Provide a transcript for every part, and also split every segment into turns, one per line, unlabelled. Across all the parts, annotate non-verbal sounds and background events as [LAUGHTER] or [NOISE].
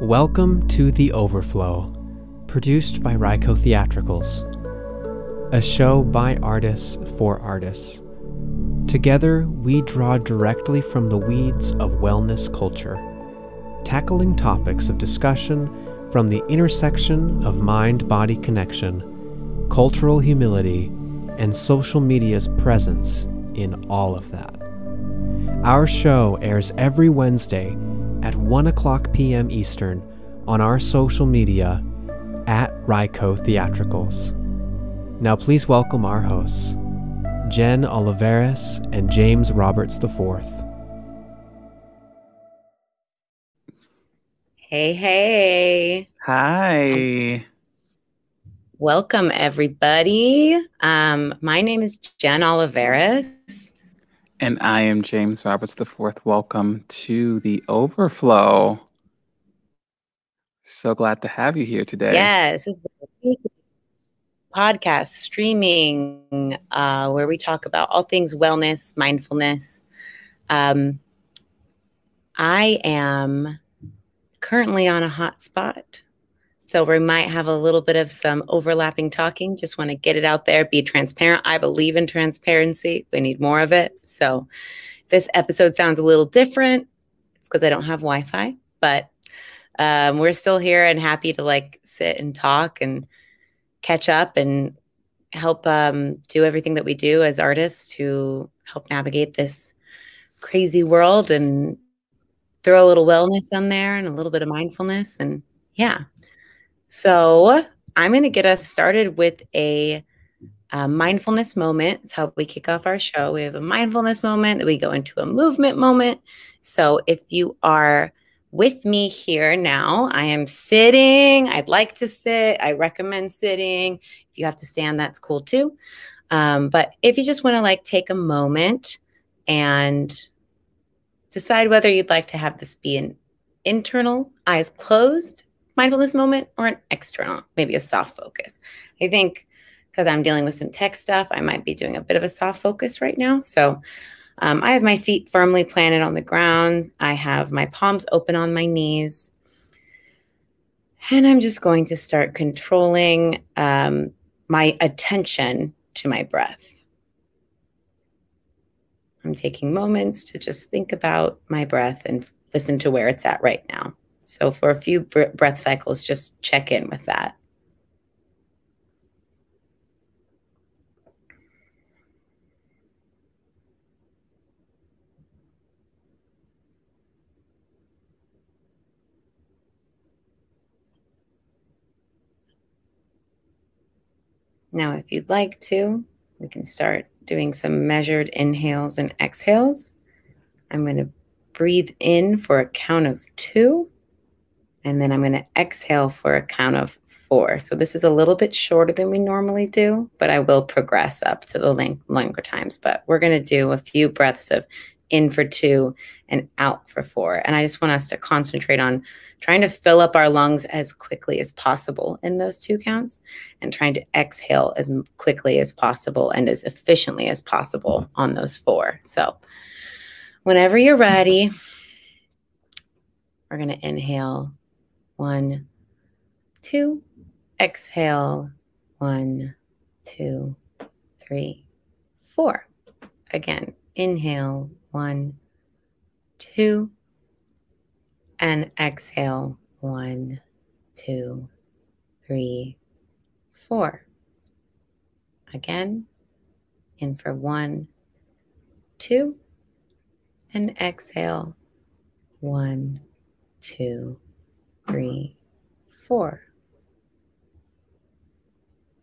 Welcome to The Overflow, produced by Ryco Theatricals, a show by artists for artists. Together, we draw directly from the weeds of wellness culture, tackling topics of discussion from the intersection of mind body connection, cultural humility, and social media's presence in all of that. Our show airs every Wednesday at 1 o'clock p.m. Eastern on our social media at Ryco Theatricals. Now, please welcome our hosts, Jen Oliveris and James Roberts IV.
Hey, hey.
Hi.
Welcome, everybody. Um, my name is Jen Oliveris.
And I am James Roberts IV. Welcome to the Overflow. So glad to have you here today.
Yes, this is the podcast streaming uh, where we talk about all things wellness, mindfulness. Um, I am currently on a hot spot. So we might have a little bit of some overlapping talking. Just want to get it out there, be transparent. I believe in transparency. We need more of it. So this episode sounds a little different. It's because I don't have Wi Fi, but um, we're still here and happy to like sit and talk and catch up and help um, do everything that we do as artists to help navigate this crazy world and throw a little wellness on there and a little bit of mindfulness and yeah so I'm going to get us started with a, a mindfulness moment. It's how we kick off our show. We have a mindfulness moment, that we go into a movement moment. So if you are with me here now, I am sitting. I'd like to sit. I recommend sitting. If you have to stand, that's cool too. Um, but if you just want to like take a moment and decide whether you'd like to have this be an internal, eyes closed mindfulness moment or an external, maybe a soft focus. I think because I'm dealing with some tech stuff, I might be doing a bit of a soft focus right now. So um, I have my feet firmly planted on the ground. I have my palms open on my knees. And I'm just going to start controlling um, my attention to my breath. I'm taking moments to just think about my breath and listen to where it's at right now. So for a few breath cycles, just check in with that. Now, if you'd like to, we can start doing some measured inhales and exhales. I'm going to breathe in for a count of two. And then I'm going to exhale for a count of four. So this is a little bit shorter than we normally do, but I will progress up to the longer times. But we're going to do a few breaths of in for two and out for four. And I just want us to concentrate on trying to fill up our lungs as quickly as possible in those two counts and trying to exhale as quickly as possible and as efficiently as possible on those four. So whenever you're ready, we're going to inhale one, two. Exhale. One, two, three, four. Again, inhale. One, two. And exhale. One, two, three, four. Again, in for one, two, and exhale. One, two, three, four.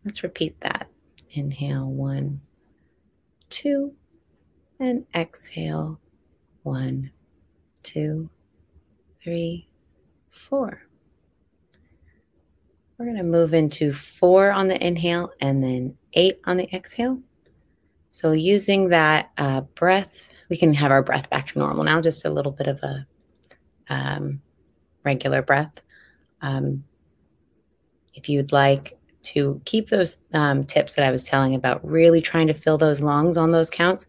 Let's repeat that. Inhale, one, two, and exhale, one, two, three, four. We're going to move into four on the inhale and then eight on the exhale. So, using that uh, breath, we can have our breath back to normal now, just a little bit of a um, regular breath. Um, if you'd like to keep those um, tips that I was telling about, really trying to fill those lungs on those counts,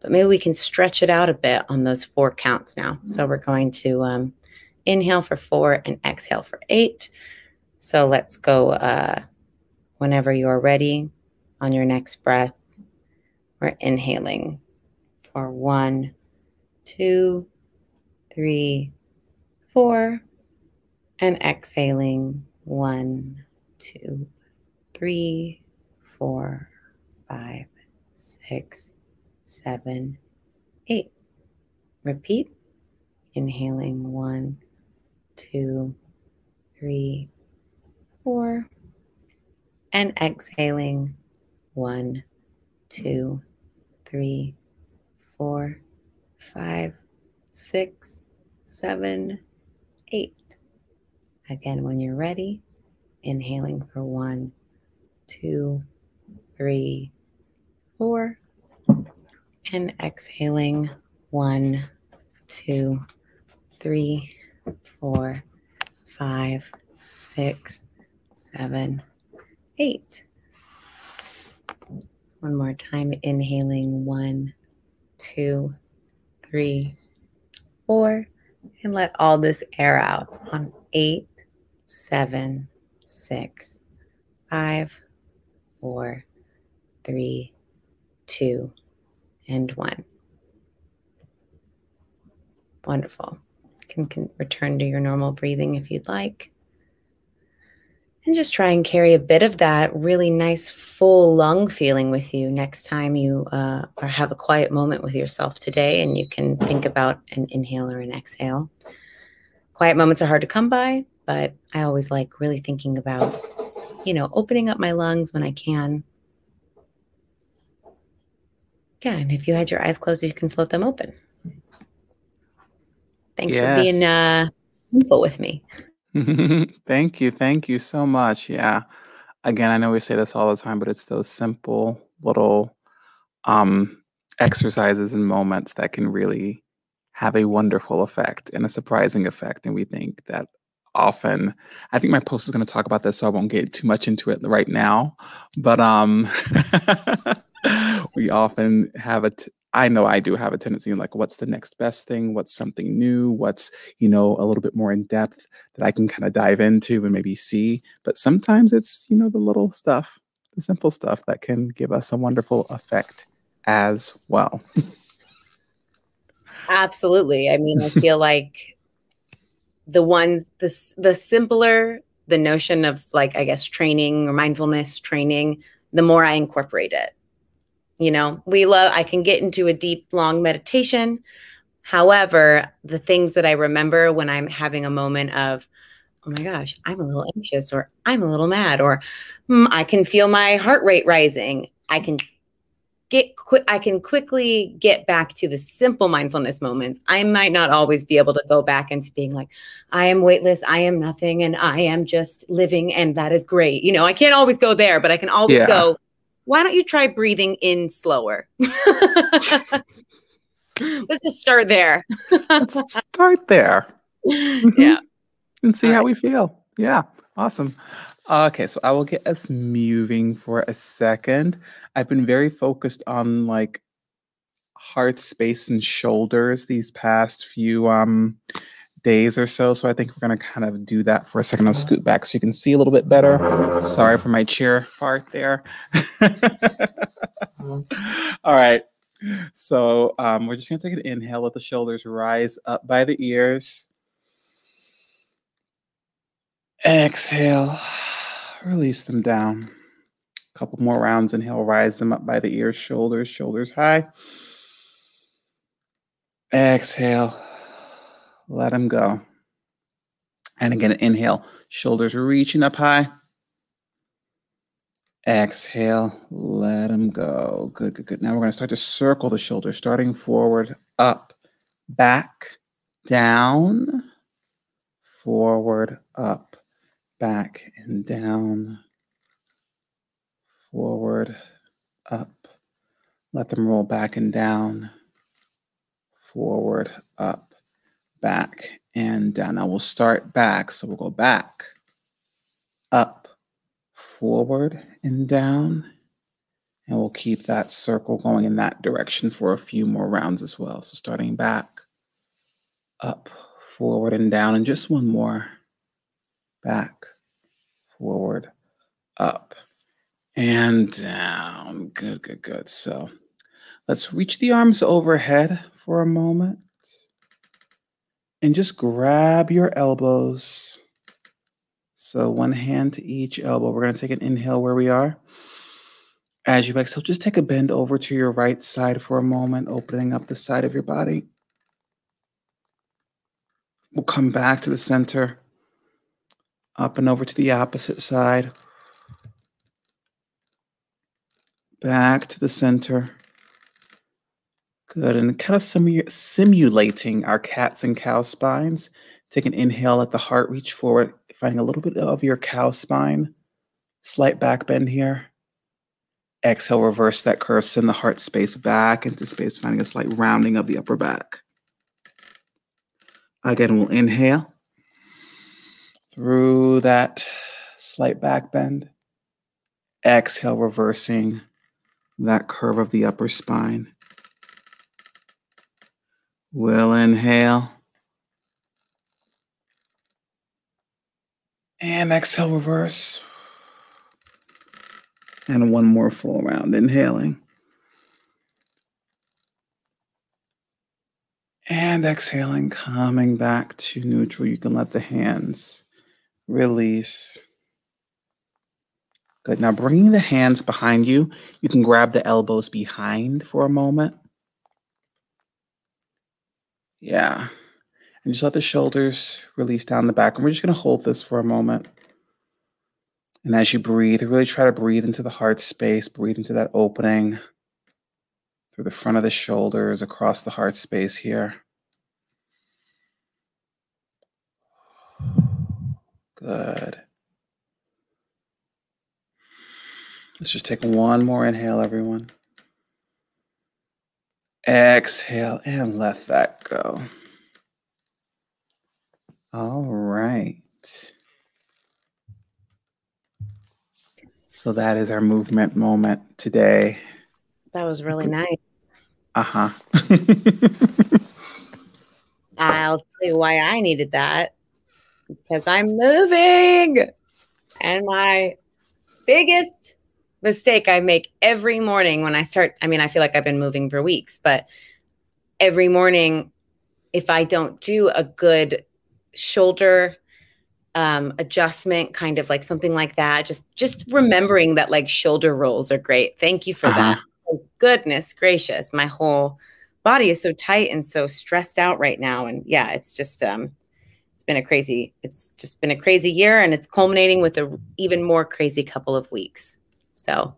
but maybe we can stretch it out a bit on those four counts now. So we're going to um, inhale for four and exhale for eight. So let's go uh, whenever you're ready on your next breath. We're inhaling for one, two, three, four, and exhaling one, two, three, four, five, six, seven, eight. Repeat. Inhaling one, two, three, four, and exhaling one, two, three, four, five, six, seven, eight. Again, when you're ready, inhaling for one, two, three, four, and exhaling one, two, three, four, five, six, seven, eight. One more time, inhaling one, two, three, four, and let all this air out on eight, seven, six, five, four, three, two, and one. Wonderful. Can, can return to your normal breathing if you'd like. And just try and carry a bit of that really nice full lung feeling with you next time you uh, or have a quiet moment with yourself today and you can think about an inhale or an exhale. Quiet moments are hard to come by, but I always like really thinking about, you know, opening up my lungs when I can. Yeah, and if you had your eyes closed, you can float them open. Thanks yes. for being uh, with me. [LAUGHS]
thank you. Thank you so much. Yeah. Again, I know we say this all the time, but it's those simple little um, exercises and moments that can really have a wonderful effect and a surprising effect. And we think that often, I think my post is going to talk about this, so I won't get too much into it right now. But um, [LAUGHS] we often have a, t- I know I do have a tendency like, what's the next best thing? What's something new? What's, you know, a little bit more in depth that I can kind of dive into and maybe see. But sometimes it's, you know, the little stuff, the simple stuff that can give us a wonderful effect as well.
Absolutely. I mean, I feel [LAUGHS] like the ones, the, the simpler the notion of like, I guess, training or mindfulness training, the more I incorporate it you know, we love, I can get into a deep, long meditation. However, the things that I remember when I'm having a moment of, oh my gosh, I'm a little anxious or I'm a little mad or mm, I can feel my heart rate rising. I can get quick I can quickly get back to the simple mindfulness moments. I might not always be able to go back into being like I am weightless, I am nothing and I am just living and that is great. You know, I can't always go there, but I can always yeah. go why don't you try breathing in slower? [LAUGHS] Let's just start there.
Let's start there.
Mm-hmm. [LAUGHS] Yeah. [LAUGHS]
And see All how right. we feel. Yeah. Awesome. Okay, so I will get us moving for a second. I've been very focused on like heart space and shoulders these past few um days or so. So I think we're going to kind of do that for a second. I'll scoot back so you can see a little bit better. Sorry for my chair fart there. [LAUGHS] All right. So um, we're just going to take an inhale. Let the shoulders rise up by the ears. Exhale. Release them down. Couple more rounds. Inhale. Rise them up by the ears. Shoulders. Shoulders high. Exhale let them go. And again, inhale, shoulders reaching up high. Exhale, let them go. Good, good, good. Now we're going to start to circle the shoulders, starting forward, up, back, down, forward, up, back, and down, forward, up. Let them roll back and down, forward, up back and down. Now we'll start back. So we'll go back, up, forward, and down. And we'll keep that circle going in that direction for a few more rounds as well. So starting back, up, forward and down, and just one more. Back, forward, up, and down. Good, good, good. So let's reach the arms overhead for a moment and just grab your elbows. So one hand to each elbow. We're going to take an inhale where we are. As you exhale, just take a bend over to your right side for a moment, opening up the side of your body. We'll come back to the center, up and over to the opposite side, back to the center. Good. And kind of simu- simulating our cats and cow spines. Take an inhale, at the heart reach forward, finding a little bit of your cow spine. Slight back bend here. Exhale, reverse that curve, send the heart space back into space, finding a slight rounding of the upper back. Again, we'll inhale through that slight back bend. Exhale, reversing that curve of the upper spine. We'll inhale. And exhale, reverse. And one more full round, inhaling. And exhaling, coming back to neutral. You can let the hands release. Good. Now, bringing the hands behind you, you can grab the elbows behind for a moment. Yeah. And just let the shoulders release down the back. And we're just going to hold this for a moment. And as you breathe, really try to breathe into the heart space, breathe into that opening through the front of the shoulders, across the heart space here. Good. Let's just take one more inhale, everyone. Exhale and let that go. All right. So that is our movement moment today.
That was really nice.
Uh huh. [LAUGHS] [LAUGHS]
I'll tell you why I needed that because I'm moving. And my biggest mistake I make every morning when I start, I mean, I feel like I've been moving for weeks, but every morning, if I don't do a good shoulder um, adjustment, kind of like something like that, just just remembering that like shoulder rolls are great. Thank you for uh-huh. that. Oh, goodness gracious, my whole body is so tight and so stressed out right now, and yeah, it's just um, it's been a crazy. It's just been a crazy year, and it's culminating with a even more crazy couple of weeks. So,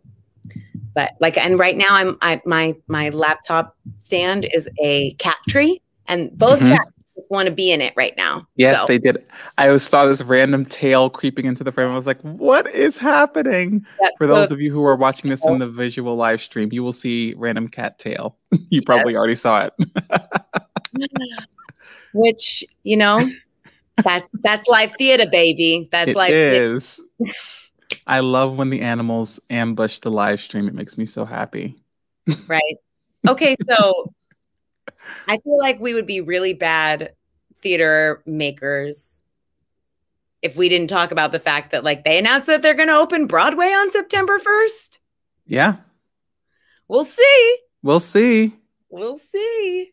but like, and right now I'm I my my laptop stand is a cat tree, and both mm-hmm. cats want to be in it right now.
Yes, so. they did. I saw this random tail creeping into the frame. I was like, what is happening? For those of you who are watching this in the visual live stream, you will see random cat tail. [LAUGHS] you probably yes. already saw it. [LAUGHS]
Which, you know, that's that's live theater, baby. That's it live
is. [LAUGHS] I love when the animals ambush the live stream. It makes me so happy. [LAUGHS]
Right. Okay, so I feel like we would be really bad theater makers if we didn't talk about the fact that like they announced that they're going to open Broadway on September 1st.
Yeah.
We'll see.
We'll see.
We'll see.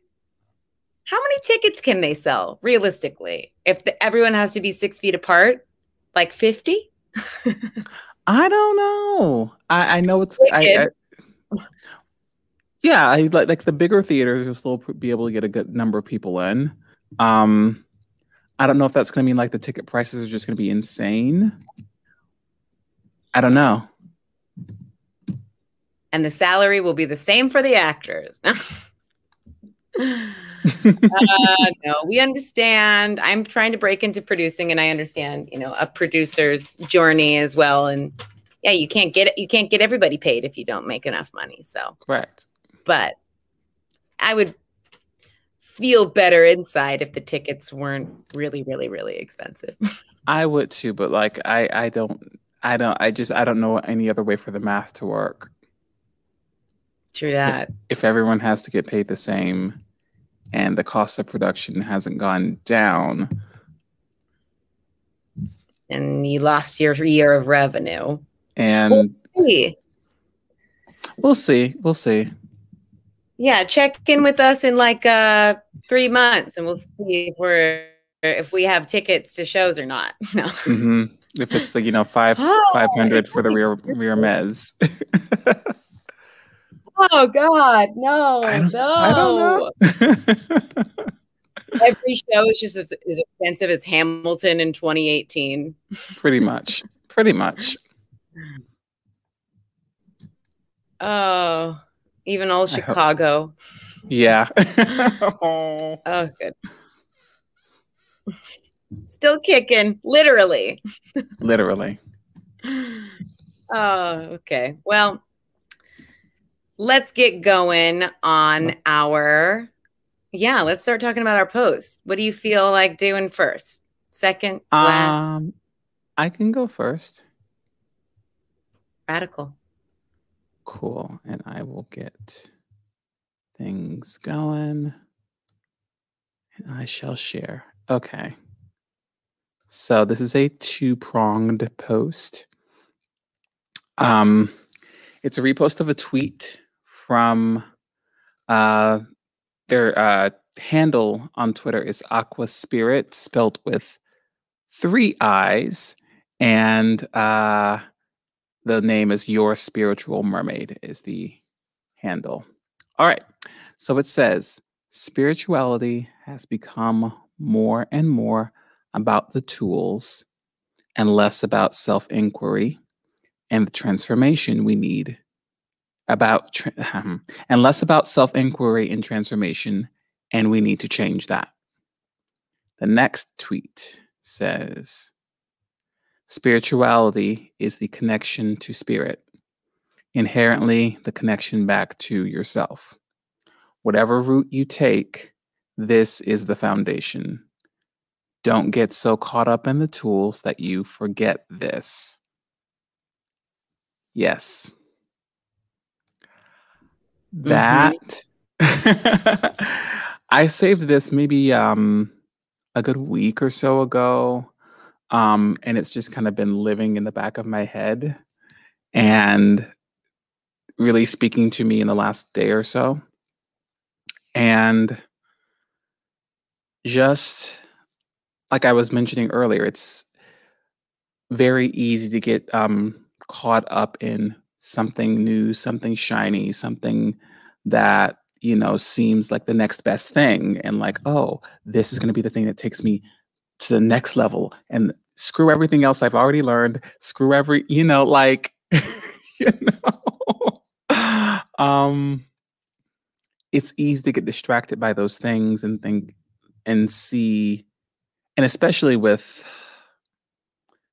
How many tickets can they sell realistically? If the, everyone has to be six feet apart, like 50? [LAUGHS]
I don't know. I, I know it's. I, I, [LAUGHS] yeah, I like like the bigger theaters will still be able to get a good number of people in. Um, I don't know if that's going to mean like the ticket prices are just going to be insane. I don't know.
And the salary will be the same for the actors. [LAUGHS] uh, no, we understand. I'm trying to break into producing, and I understand, you know, a producer's journey as well. And yeah, you can't get it. You can't get everybody paid if you don't make enough money. So
correct
but I would feel better inside if the tickets weren't really, really, really expensive. [LAUGHS]
I would too, but like I, I don't, I don't, I just, I don't know any other way for the math to work.
True that.
If, if everyone has to get paid the same, and the cost of production hasn't gone down.
And you lost your year of revenue.
And
We'll see.
we'll see. We'll see.
Yeah, check in with us in like uh three months and we'll see if we're if we have tickets to shows or not. [LAUGHS] No.
hmm If it's the you know five
Oh,
five hundred for the rear rear mez. [LAUGHS]
Oh God, no,
I
no.
I. [LAUGHS]
Every show is just as, as expensive as Hamilton in 2018.
Pretty much. Pretty much.
Oh, even
all
Chicago.
Yeah. Oh. [LAUGHS]
Oh, good. Still kicking, literally.
Literally.
Oh, okay. Well, let's get going on our. Yeah, let's start talking about our post. What do you feel like doing first? Second, last,
Um, I can go first.
radical.
Cool. And I will get things going. And I shall share. Okay. So this is a two-pronged post. Um it's a repost of a tweet from uh their uh handle on Twitter is Aqua Spirit spelled with three I's and uh the name is Your Spiritual Mermaid, is the handle. All right. So it says spirituality has become more and more about the tools and less about self inquiry and the transformation we need. About and less about self inquiry and transformation, and we need to change that. The next tweet says, Spirituality is the connection to spirit, inherently, the connection back to yourself. Whatever route you take, this is the foundation. Don't get so caught up in the tools that you forget this. Yes. That [LAUGHS] I saved this maybe um a good week or so ago um, and it's just kind of been living in the back of my head and really speaking to me in the last day or so. And just like I was mentioning earlier, it's very easy to get um, caught up in something new, something shiny, something that you know seems like the next best thing, and like, oh, this is going to be the thing that takes me to the next level and screw everything else I've already learned, screw every, you know, like, [LAUGHS] you know, um, it's easy to get distracted by those things and think and see, and especially with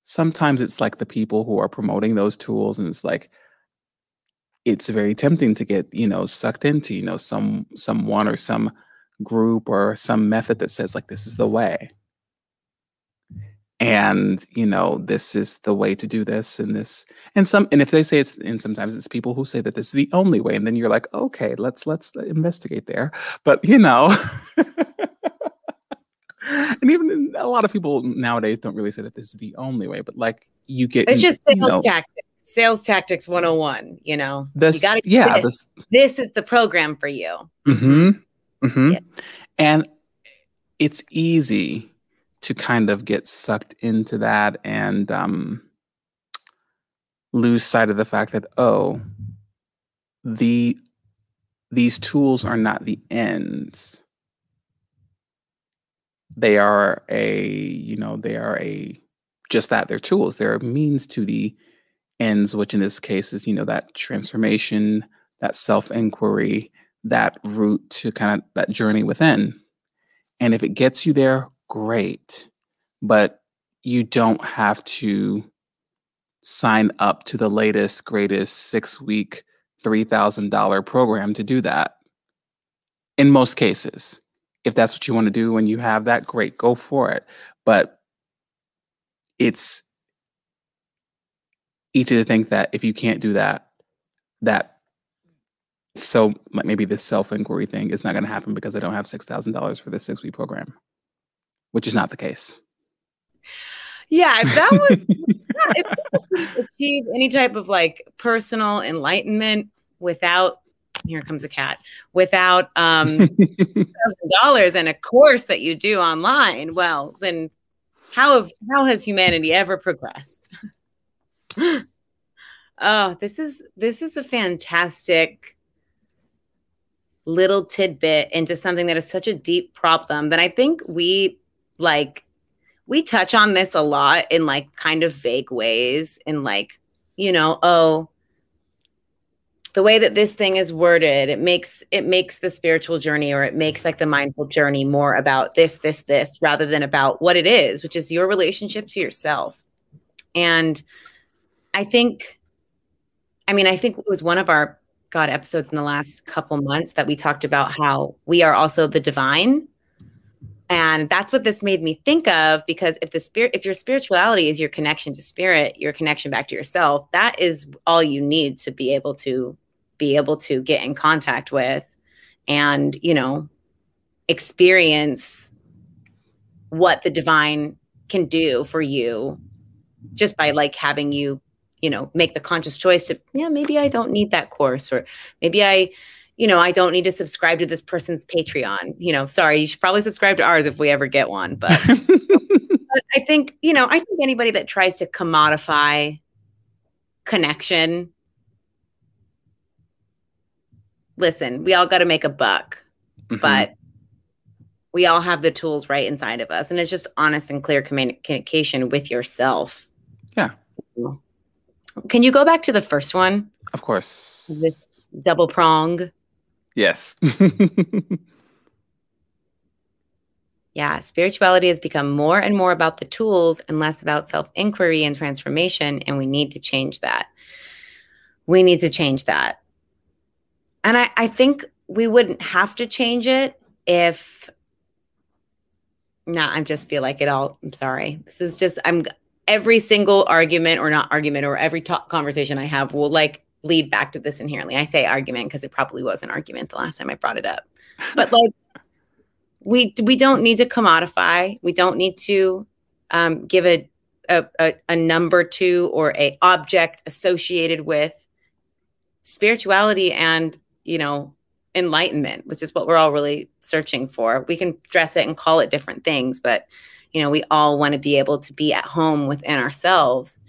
sometimes it's like the people who are promoting those tools, and it's like, it's very tempting to get, you know, sucked into, you know, some someone or some group or some method that says like this is the way and you know this is the way to do this and this and some and if they say it's and sometimes it's people who say that this is the only way and then you're like okay let's let's investigate there but you know [LAUGHS] and even a lot of people nowadays don't really say that this is the only way but like you get
It's just
you
sales
know,
tactics. Sales tactics 101, you know.
this
you gotta
yeah
this.
this
This is the program for you.
hmm hmm
Yeah.
And it's easy to kind of get sucked into that and um, lose sight of the fact that oh, the these tools are not the ends. They are a you know they are a just that they're tools. They're a means to the ends, which in this case is you know that transformation, that self inquiry, that route to kind of that journey within. And if it gets you there, great. But you don't have to sign up to the latest, greatest six week, $3,000 program to do that. In most cases, if that's what you want to do and you have that, great, go for it. But it's easy to think that if you can't do that, that so like maybe this self inquiry thing is not going to happen because I don't have six thousand dollars for this six week program, which is not the case.
Yeah, if that was [LAUGHS] if achieve any type of like personal enlightenment without here comes a cat without um thousand dollars and a course that you do online, well then how have how has humanity ever progressed? [GASPS] oh, this is this is a fantastic little tidbit into something that is such a deep problem that I think we like we touch on this a lot in like kind of vague ways in like you know oh the way that this thing is worded it makes it makes the spiritual journey or it makes like the mindful journey more about this this this rather than about what it is which is your relationship to yourself. And i think i mean i think it was one of our god episodes in the last couple months that we talked about how we are also the divine. And that's what this made me think of because if the spirit if your spirituality is your connection to spirit your connection back to yourself that is all you need to be able to be able to get in contact with and you know experience what the divine can do for you just by like having you you know make the conscious choice to yeah maybe i don't need that course or maybe i you know, I don't need to subscribe to this person's Patreon. You know, sorry, you should probably subscribe to ours if we ever get one. But, [LAUGHS] but I think, you know, I think anybody that tries to commodify connection, listen, we all got to make a buck, mm-hmm. but we all have the tools right inside of us. And it's just honest and clear communication with yourself.
Yeah.
Can you go back to the first one?
Of course.
This double prong.
Yes. [LAUGHS]
yeah, spirituality has become more and more about the tools and less about self inquiry and transformation. And we need to change that. We need to change that. And I, I think we wouldn't have to change it if. Nah, I just feel like it all. I'm sorry. This is just, I'm every single argument or not argument or every talk conversation I have will like lead back to this inherently. I say argument because it probably was an argument the last time I brought it up. But [LAUGHS] like we we don't need to commodify. We don't need to um, give a, a, a a number to or a object associated with spirituality and you know enlightenment, which is what we're all really searching for. We can dress it and call it different things, but you know we all want to be able to be at home within ourselves,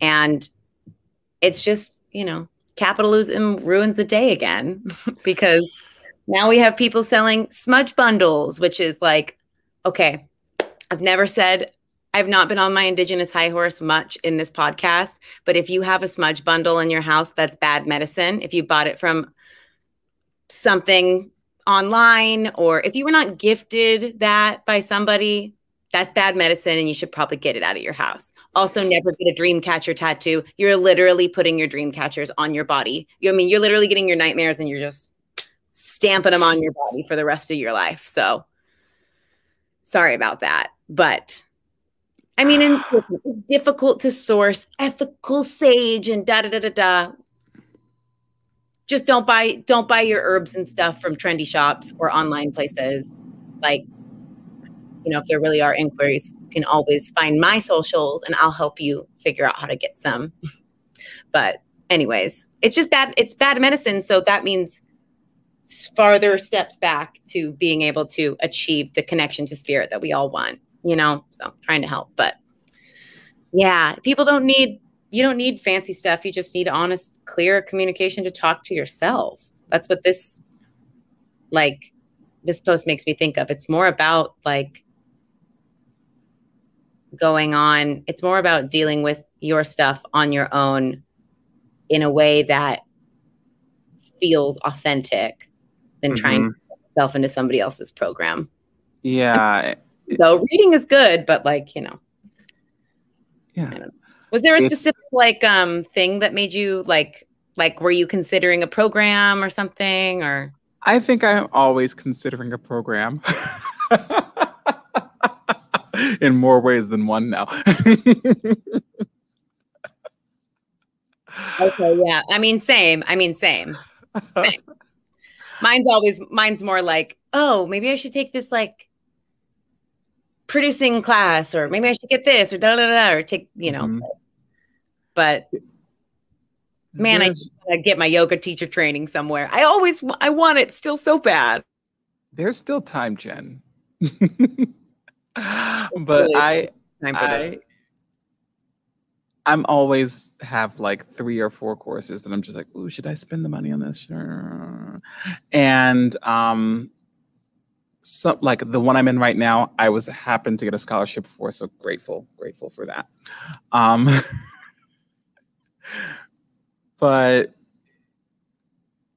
and it's just you know capitalism ruins the day again [LAUGHS] because now we have people selling smudge bundles, which is like, okay, I've never said I've not been on my indigenous high horse much in this podcast, but if you have a smudge bundle in your house, that's bad medicine. If you bought it from something online or if you were not gifted that by somebody, that's bad medicine and you should probably get it out of your house. Also, never get a dream catcher tattoo. You're literally putting your dream catchers on your body. You I mean you're literally getting your nightmares and you're just stamping them on your body for the rest of your life. So sorry about that. But I mean, it's difficult to source ethical sage and da da da da da. Just don't buy don't buy your herbs and stuff from trendy shops or online places. Like you know, if there really are inquiries, you can always find my socials and I'll help you figure out how to get some. [LAUGHS] but anyways, it's just bad. It's bad medicine. So that means farther steps back to being able to achieve the connection to spirit that we all want, you know? So trying to help. But yeah, people don't need, you don't need fancy stuff. You just need honest, clear communication to talk to yourself. That's what this, like, this post makes me think of. It's more about like going on. It's more about dealing with your stuff on your own in a way that feels authentic than mm-hmm. trying to yourself into somebody else's program.
Yeah. [LAUGHS]
so reading is good, but like, you know.
Yeah.
Was there a specific like um thing that made you like like were you considering a program or something or
I think I'm always considering a program. [LAUGHS] in more ways than one now. [LAUGHS]
okay, yeah. I mean, same. I mean, same. Same. mine's always mine's more like, oh, maybe I should take this like producing class, or maybe I should get this, or da da da, or take you know.
Mhm.
But man,
There's-
I get my yoga teacher training somewhere. I always I want it still so bad.
there's still time, Jen. [LAUGHS] but
really
I I I'm always have like three or four courses that I'm just like, ooh, should I spend the money on this? Sure. And um some like the one I'm in right now, I was happened to get a scholarship for, so grateful, grateful for that. Um [LAUGHS] but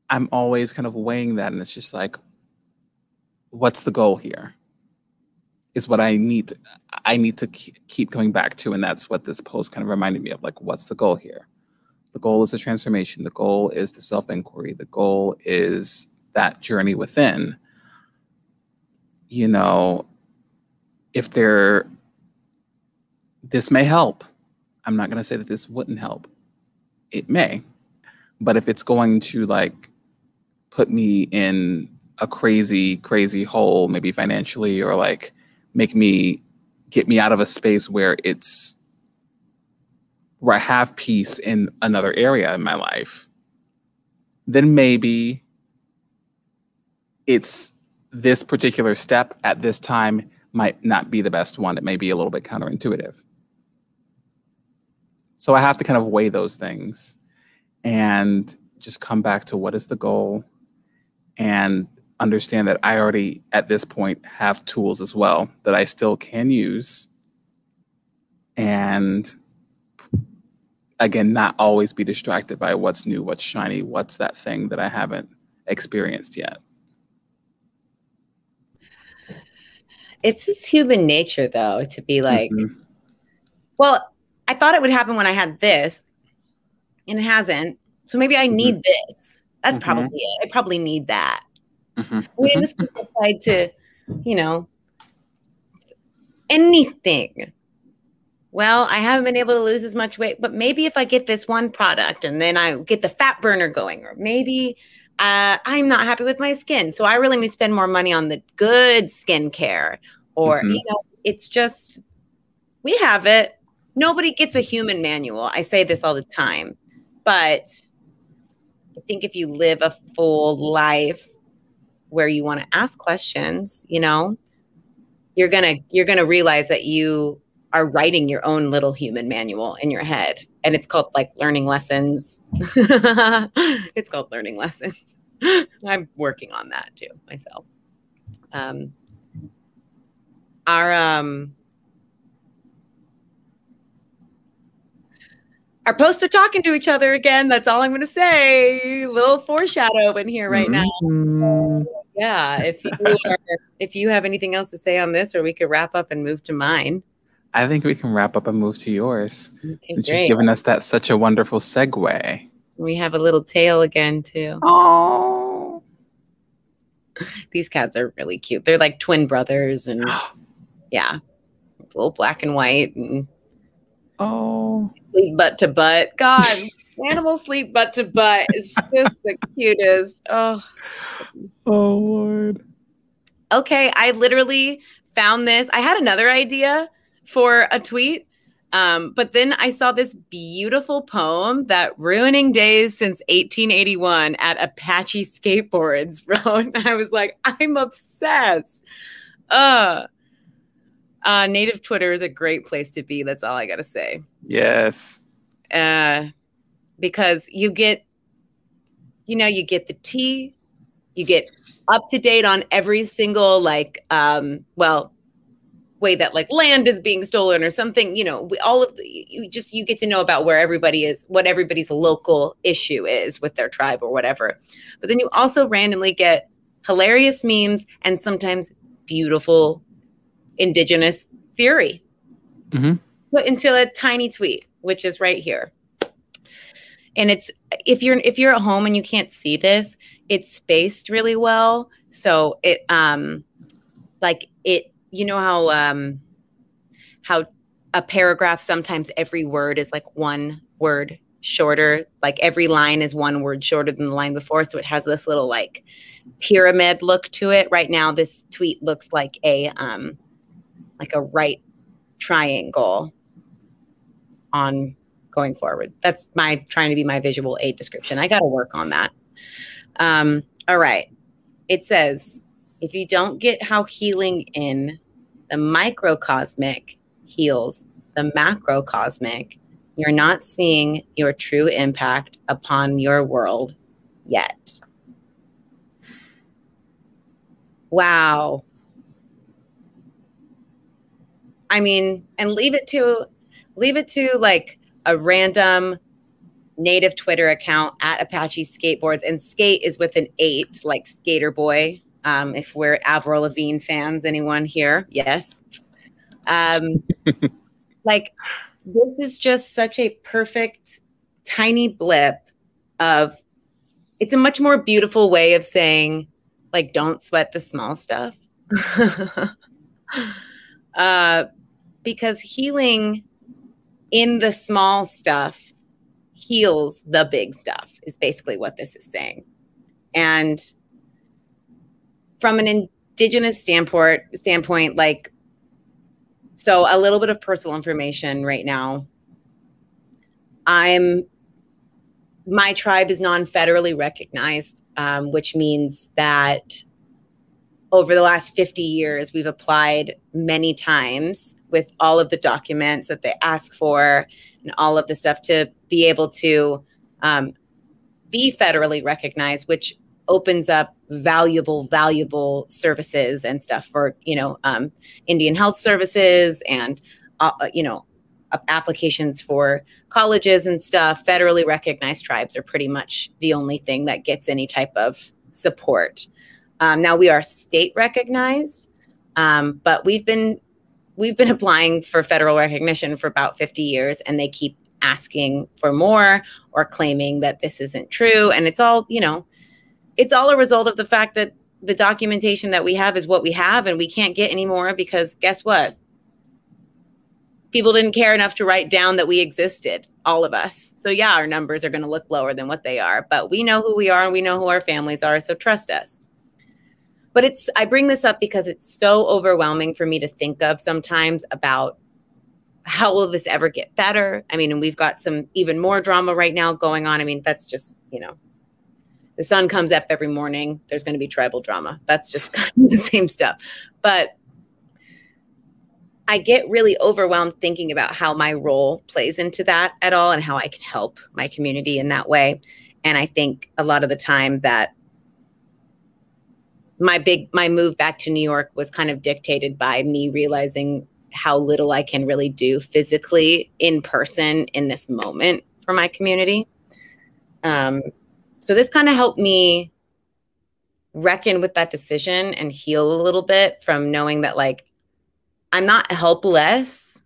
I'm always kind of weighing that and it's just like what's the goal here? Is what I need I need to keep coming back to, and that's what this post kind of reminded me of. Like, what's the goal here? The goal is the transformation. The goal is the self inquiry. The goal is that journey within. You know, if there, this may help. I'm not going to say that this wouldn't help. It may, but if it's going to like put me in a crazy, crazy hole, maybe financially, or like make me get me out of a space where it's where I have peace in another area in my life, then maybe it's this particular step at this time might not be the best one. It may be a little bit counterintuitive. So I have to kind of weigh those things and just come back to what is the goal and understand that I already at this point have tools as well that I still can use. And again, not always be distracted by what's new, what's shiny, what's that thing that I haven't experienced yet.
It's just human nature, though, to be like,
Mhm.
well, I thought it would happen when I had this, and it hasn't. So maybe I need this. That's
Mhm.
probably it. I probably need that.
Mhm.
I mean, this can applied to, you know, anything. Well, I haven't been able to lose as much weight, but maybe if I get this one product and then I get the fat burner going, or maybe uh, I'm not happy with my skin, so I really need to spend more money on the good skincare. Or
Mhm.
you know, it's just we have it. Nobody gets a human manual. I say this all the time, but I think if you live a full life where you want to ask questions, you know, you're going to you're going to realize that you are writing your own little human manual in your head and it's called like learning lessons. [LAUGHS] it's called learning lessons. [LAUGHS] I'm working on that too myself. Um our um our posts are talking to each other again. That's all I'm going to say. Little foreshadow in here right now.
Mhm.
Yeah, if you are, [LAUGHS] if you have anything else to say on this, or we could wrap up and move to mine.
I think we can wrap up and move to yours.
Okay,
Since you've given us that such a wonderful segue.
We have a little tail again too.
Oh.
These cats are really cute. They're like twin brothers, and [GASPS] yeah, little black and white, and
Oh.
sleep butt to butt. God, [LAUGHS] animals sleep butt to butt is just the cutest. Oh.
Oh Lord.
okay, I literally found this. I had another idea for a tweet, um, but then I saw this beautiful poem that Ruining Days since 1881 at Apache Skateboards [LAUGHS] wrote. I was like, I'm obsessed. Uh, uh, native Twitter is a great place to be. That's all I got to say.
Yes.
Uh, because you get, you know, you get the tea, you get up to date on every single like, um, well, way that like land is being stolen or something. You know, we, all of the, you just you get to know about where everybody is, what everybody's local issue is with their tribe or whatever. But then you also randomly get hilarious memes and sometimes beautiful indigenous theory
Mhm.
put into a tiny tweet, which is right here. And it's if you're if you're at home and you can't see this, it's spaced really well. So it um like it you know how um how a paragraph sometimes every word is like one word shorter. Like every line is one word shorter than the line before. So it has this little like pyramid look to it. Right now, this tweet looks like a um like a right triangle on going forward. That's my trying to be my visual aid description. I got to work on that. Um, all right. It says if you don't get how healing in the microcosmic heals the macrocosmic, you're not seeing your true impact upon your world yet. Wow. I mean, and leave it to leave it to like a random native Twitter account at Apache Skateboards, and skate is with an eight, like Sk8er Boi. Um, if we're Avril Lavigne fans, anyone here? Yes. Um, [LAUGHS] like this is just such a perfect tiny blip of. It's a much more beautiful way of saying, like, don't sweat the small stuff. [LAUGHS] uh, because healing in the small stuff heals the big stuff is basically what this is saying. And from an indigenous standpoint standpoint like so a little bit of personal information right now. I'm my tribe is non-federally recognized um, which means that over the last 50 years we've applied many times with all of the documents that they ask for and all of the stuff to be able to um, be federally recognized, which opens up valuable, valuable services and stuff for you know um, Indian health services and uh, uh you know applications for colleges and stuff. Federally recognized tribes are pretty much the only thing that gets any type of support. Um, now we are state recognized, um, but we've been we've been [LAUGHS] applying for federal recognition for about 50 years and they keep asking for more or claiming that this isn't true. And it's all you know it's all a result of the fact that the documentation that we have is what we have and we can't get any more because guess what? People didn't care enough to write down that we existed all of us. So yeah our numbers are going to look lower than what they are but we know who we are and we know who our families are so trust us but it's i bring this up because it's so overwhelming for me to think of sometimes about how will this ever get better? I mean and we've got some even more drama right now going on. I mean that's just you know the sun comes up every morning there's going to be tribal drama. That's just [LAUGHS] kind of the same stuff. But I get really overwhelmed thinking about how my role plays into that at all and how I can help my community in that way. And I think a lot of the time that my big my move back to New York was kind of dictated by me realizing how little I can really do physically in person in this moment for my community. Um, so this kind of helped me reckon with that decision and heal a little bit from knowing that like I'm not helpless.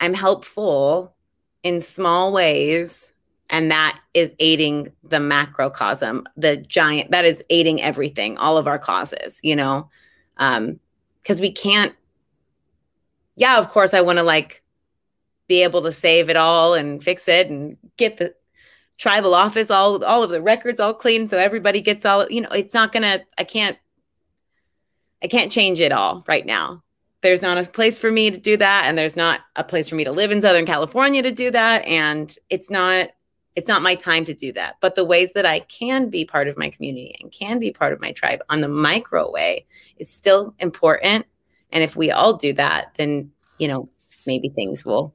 I'm helpful in small ways and that is aiding the macrocosm the giant that is aiding everything all of our causes you know? Um because we can't yeah of course i want to like be able to save it all and fix it and get the tribal office all all of the records all clean so everybody gets all you know it's not gonna i can't i can't change it all right now. There's not a place for me to do that and there's not a place for me to live in southern california to do that and it's not it's not my time to do that. But the ways that I can be part of my community and can be part of my tribe on the micro way is still important. And if we all do that, then, you know, maybe things will.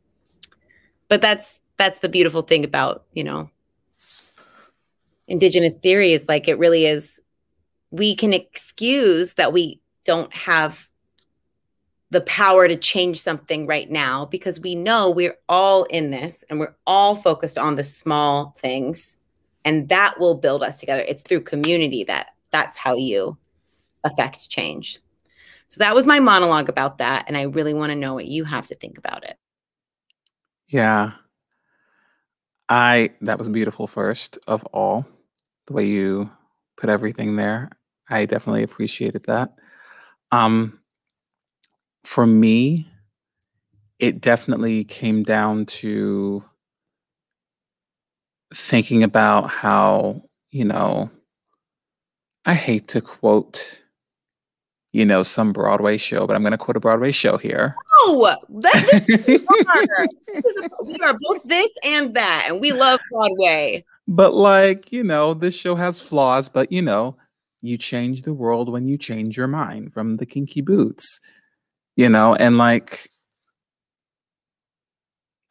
But that's that's the beautiful thing about, you know, indigenous theory is like it really is we can excuse that we don't have the power to change something right now because we know we're all in this and we're all focused on the small things and that will build us together. It's through community that that's how you affect change. So that was my monologue about that and i really want to know what you have to think about it.
Yeah. I that was beautiful first of all the way you put everything there. I definitely appreciated that. Um for me, it definitely came down to thinking about how, you know, I hate to quote, you know, some Broadway show, but I'm going to quote a Broadway show here.
Oh, that, [LAUGHS] this is we are both this and that, and we love Broadway.
But like, you know, this show has flaws, but you know, you change the world when you change your mind from the kinky boots, you know, and like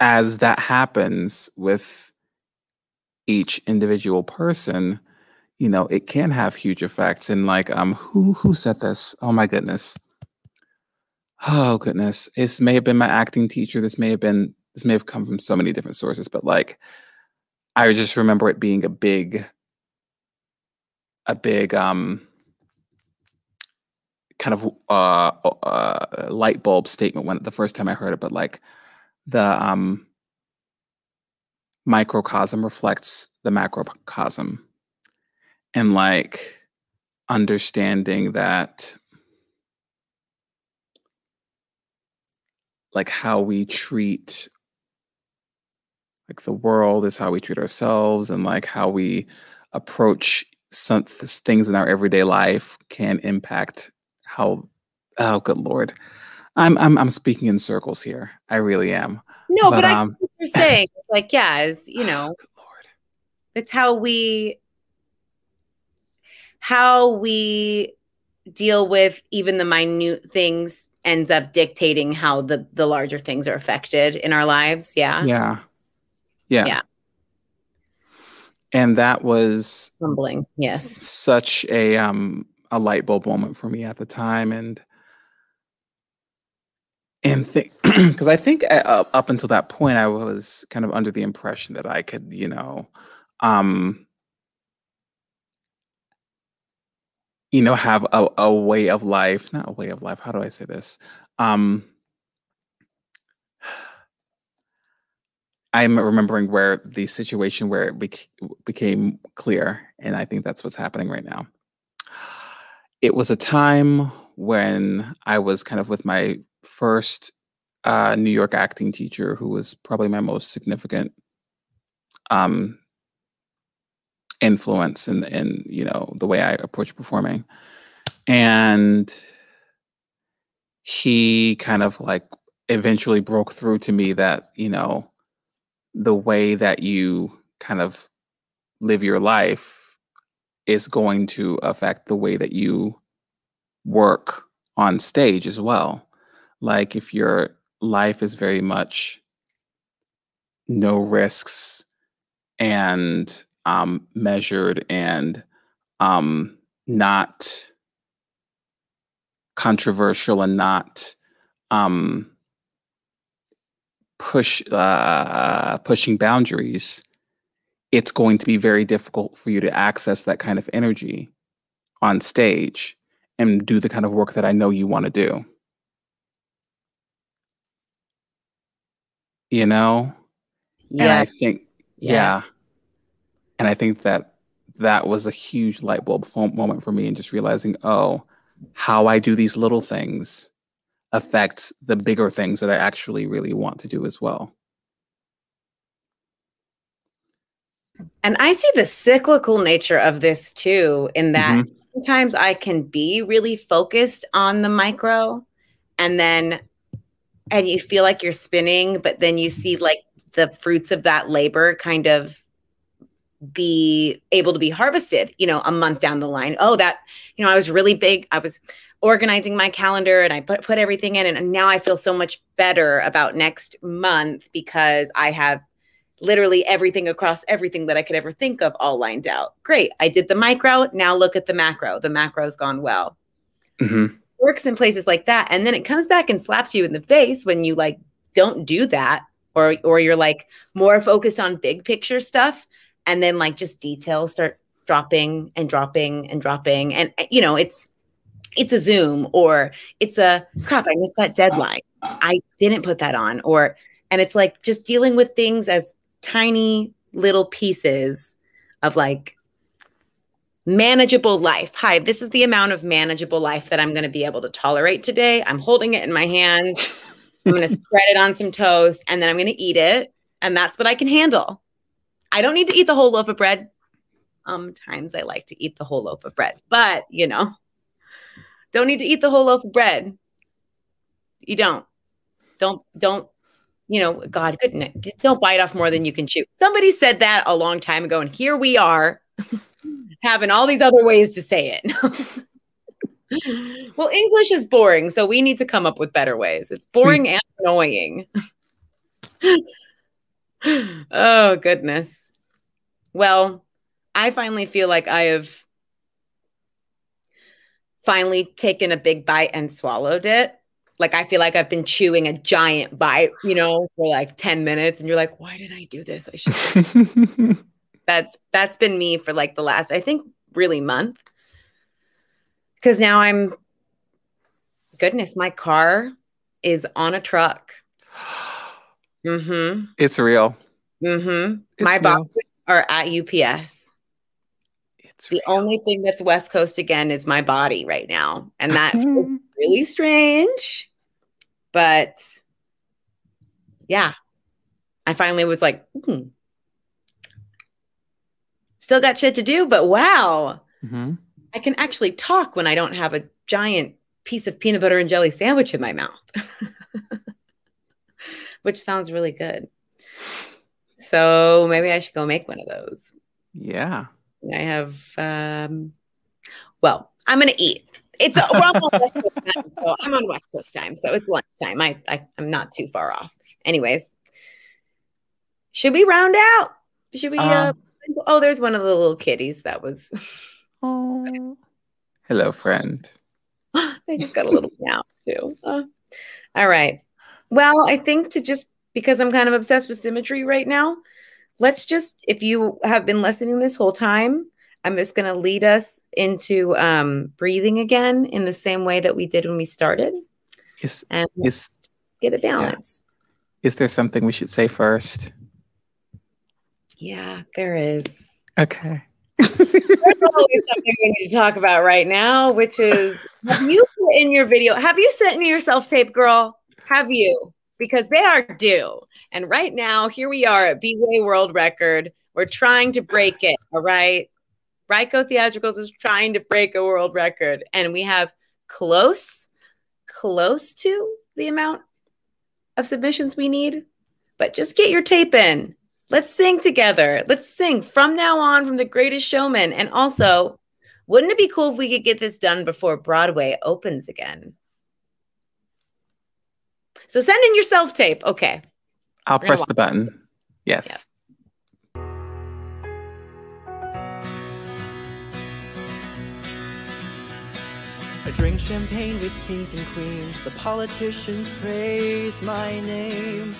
as that happens with each individual person, you know, it can have huge effects. And like, um, who who said this? Oh my goodness. Oh goodness. This may have been my acting teacher. This may have been this may have come from so many different sources, but like I just remember it being a big a big um kind of uh, uh light bulb statement when the first time I heard it, but like the um microcosm reflects the macrocosm. And like understanding that like how we treat like the world is how we treat ourselves and like how we approach some things in our everyday life can impact how oh good lord. I'm i'm, I'm speaking in circles here. I really am.
No but, but um, i you're saying. [LAUGHS] Like yeah as you know oh, lord. it's how we how we deal with even the minute things ends up dictating how the the larger things are affected in our lives. Yeah.
Yeah. Yeah. Yeah. And that was
humbling. Yes.
such a um a light bulb moment for me at the time and and think because [CLEARS THROAT] i think uh, up until that point i was kind of under the impression that i could you know um you know, have a, a way of life, not a way of life, how do I say this? Um, [SIGHS] I'm remembering where the situation where it bec- became clear, and I think that's what's happening right now. It was a time when I was kind of with my first uh, New York acting teacher, who was probably my most significant um, influence in in you know the way I approach performing, and he kind of like eventually broke through to me that you know the way that you kind of live your life is going to affect the way that you work on stage as well. Like if your life is very much no risks and um, measured and um, not controversial and not um, push uh, pushing boundaries, it's going to be very difficult for you to access that kind of energy on stage and do the kind of work that I know you want to do. You know? Yeah. And I think, yeah. yeah. And I think that that was a huge light bulb moment for me and just realizing, oh, how I do these little things affects the bigger things that I actually really want to do as well.
And I see the cyclical nature of this too, in that mm-hmm. sometimes I can be really focused on the micro and then, and you feel like you're spinning, but then you see like the fruits of that labor kind of be able to be harvested, you know, a month down the line. Oh, that, you know, I was really big. I was organizing my calendar and I put put everything in and now I feel so much better about next month because I have literally everything across everything that I could ever think of all lined out. Great. I did the micro, now look at the macro. The macro's gone well. Mm-hmm. Works in places like that and then it comes back and slaps you in the face when you like don't do that or or you're like more focused on big picture stuff and then like just details start dropping and dropping and dropping and eh, you know it's it's a zoom or it's a crap i missed that deadline i didn't put that on or and it's like just dealing with things as tiny little pieces of like manageable life hi this is the amount of manageable life that i'm going to be able to tolerate today i'm holding it in my hands i'm going [LAUGHS] to spread it on some toast and then i'm going to eat it and that's what i can handle I don't need to eat the whole loaf of bread. Sometimes I like to eat the whole loaf of bread, but you know, don't need to eat the whole loaf of bread. You don't. Don't don't you know, God, goodness, don't bite off more than you can chew. Somebody said that a long time ago, and here we are [LAUGHS] having all these other ways to say it. [LAUGHS] well, English is boring, so we need to come up with better ways. It's boring and annoying. [LAUGHS] oh, goodness. Well, I finally feel like I have finally taken a big bite and swallowed it. Like I feel like I've been chewing a giant bite, you know, for like 10 minutes and you're like, "Why did I do this? I should [LAUGHS] That's that's been me for like the last I think really month. Cuz now I'm goodness, my car is on a truck. [GASPS] Mhm.
It's real.
Mhm. My boxes are at UPS. It's the real. only thing that's West Coast again is my body right now. And that feels [LAUGHS] really strange. But yeah, I finally was like, hmm. still got shit to do, but wow, mm-hmm. I can actually talk when I don't have a giant piece of peanut butter and jelly sandwich in my mouth, [LAUGHS] which sounds really good. So maybe I should go make one of those.
Yeah.
I have, um, well, I'm going to eat. It's a, we're on West Coast time, so I'm on West Coast time, so it's lunchtime. I, I I'm not too far off. Anyways, should we round out? Should we? Uh, um, uh, oh, there's one of the little kitties that was. [LAUGHS]
oh, hello, friend. [GASPS]
they just got a little [LAUGHS] meow too. Uh, all right. Well, I think to just because I'm kind of obsessed with symmetry right now, let's just if you have been listening this whole time I'm just going to lead us into um, breathing again in the same way that we did when we started.
Yes.
And
yes.
get a balance.
Yeah. Is there something we should say first?
Yeah, there is.
Okay.
There's always something we need to talk about right now, which is have you put in your video, have you sent me your self tape, girl? Have you? Because they are due. And right now, here we are at B-Way World Record. We're trying to break it. All right. Ryco Theatricals is trying to break a world record, and we have close, close to the amount of submissions we need. But just get your tape in. Let's sing together. Let's sing from now on from the greatest showman. And also, wouldn't it be cool if we could get this done before Broadway opens again? So send in your self tape. Okay.
I'll press the button. Yes. Yep.
I drink champagne with kings and queens. The politicians praise my name.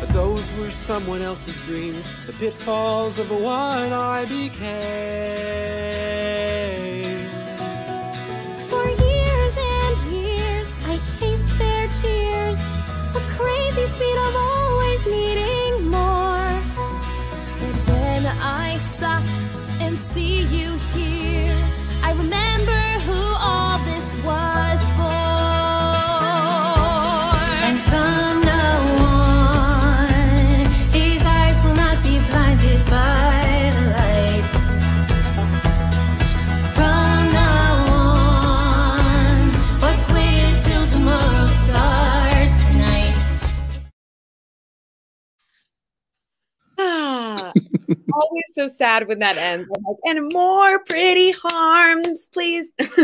But those were someone else's dreams. The pitfalls of the one I became.
A crazy speed of always needing more. But when I stop and see you
always so sad when that ends. Like, and more pretty harms, please. [LAUGHS]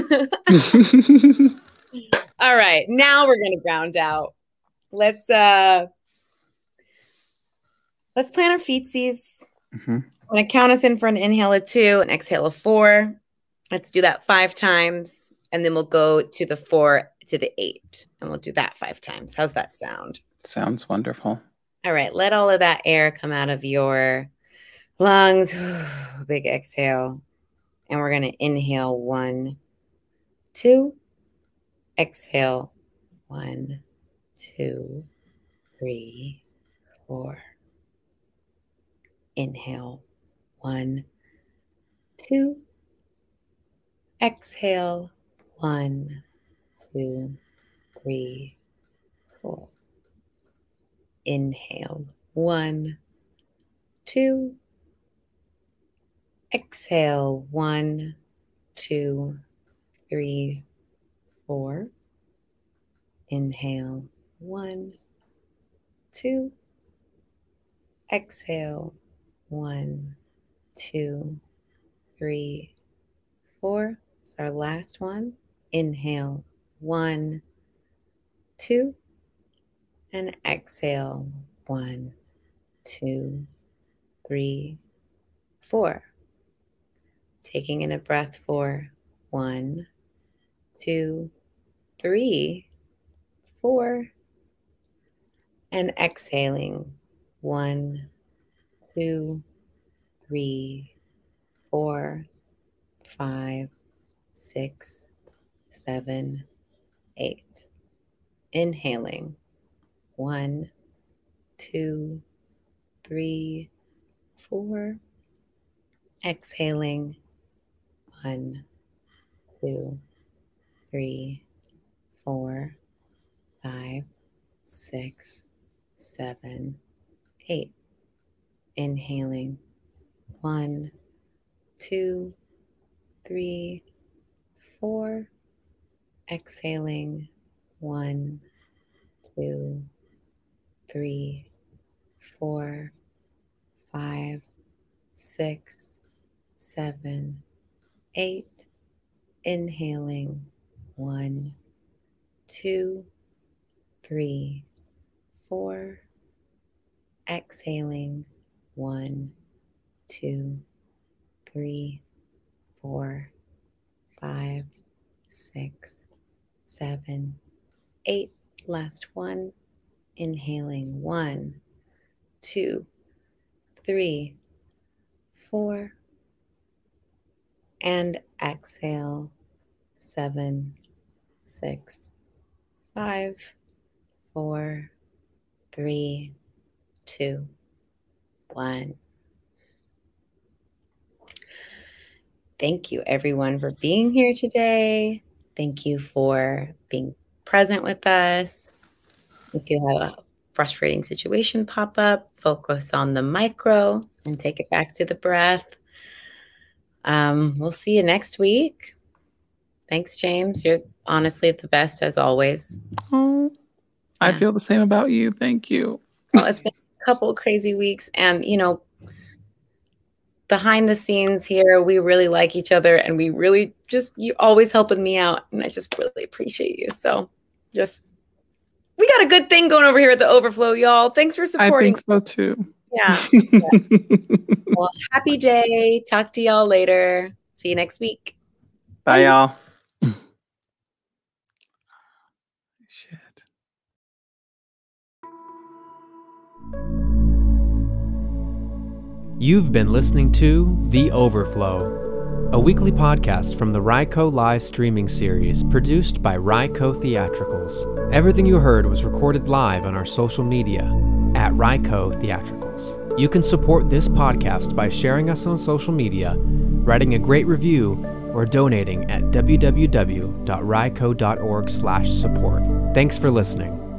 All right, now we're gonna ground out. Let's uh let's plan our feetsies. Mm-hmm. I'm gonna count us in for an inhale of two, an exhale of four. Let's do that five times, and then we'll go to the four to the eight, and we'll do that five times. How's that sound?
Sounds wonderful.
All right, let all of that air come out of your lungs, [SIGHS] big exhale. And we're going to inhale one, two, exhale one, two, three, four. Inhale one, two, exhale one, two, three, four. Inhale. One, two. Exhale. One, two, three, four. Inhale. One, two. Exhale. One, two, three, four. It's our last one. Inhale. One, two. And exhale. One, two, three, four. Taking in a breath for one, two, three, four. And exhaling. One, two, three, four, five, six, seven, eight. Inhaling. One, two, three, four. Exhaling. One, two, three, four, five, six, seven, eight. Inhaling. One, two, three, four. Exhaling. One, two, three, four, five, six, seven, eight. Inhaling. One, two, three, four. Exhaling. One, two, three, four, five, six, seven, eight. Last one. Inhaling. One, two, three, four. And exhale. Seven, six, five, four, three, two, one. Thank you, everyone, for being here today. Thank you for being present with us. If you have a frustrating situation pop up, focus on the micro and take it back to the breath. Um, we'll see you next week. Thanks, James. You're honestly the best as always.
Oh, I
Yeah.
feel the same about you. Thank you.
Well, it's been a couple of crazy weeks, and you know, behind the scenes here, we really like each other, and we really just you always helping me out, and I just really appreciate you. So, just we got a good thing going over here at the Overflow, y'all. Thanks for supporting.
I think so too.
Yeah. [LAUGHS] Well, happy day. Talk to y'all later. See you next week.
Bye, y'all. Shit.
You've been listening to The Overflow, a weekly podcast from the Ryco live streaming series produced by Ryco Theatricals. Everything you heard was recorded live on our social media at Ryco Theatricals. You can support this podcast by sharing us on social media, writing a great review, or donating at www.ryco.org/support. Thanks for listening.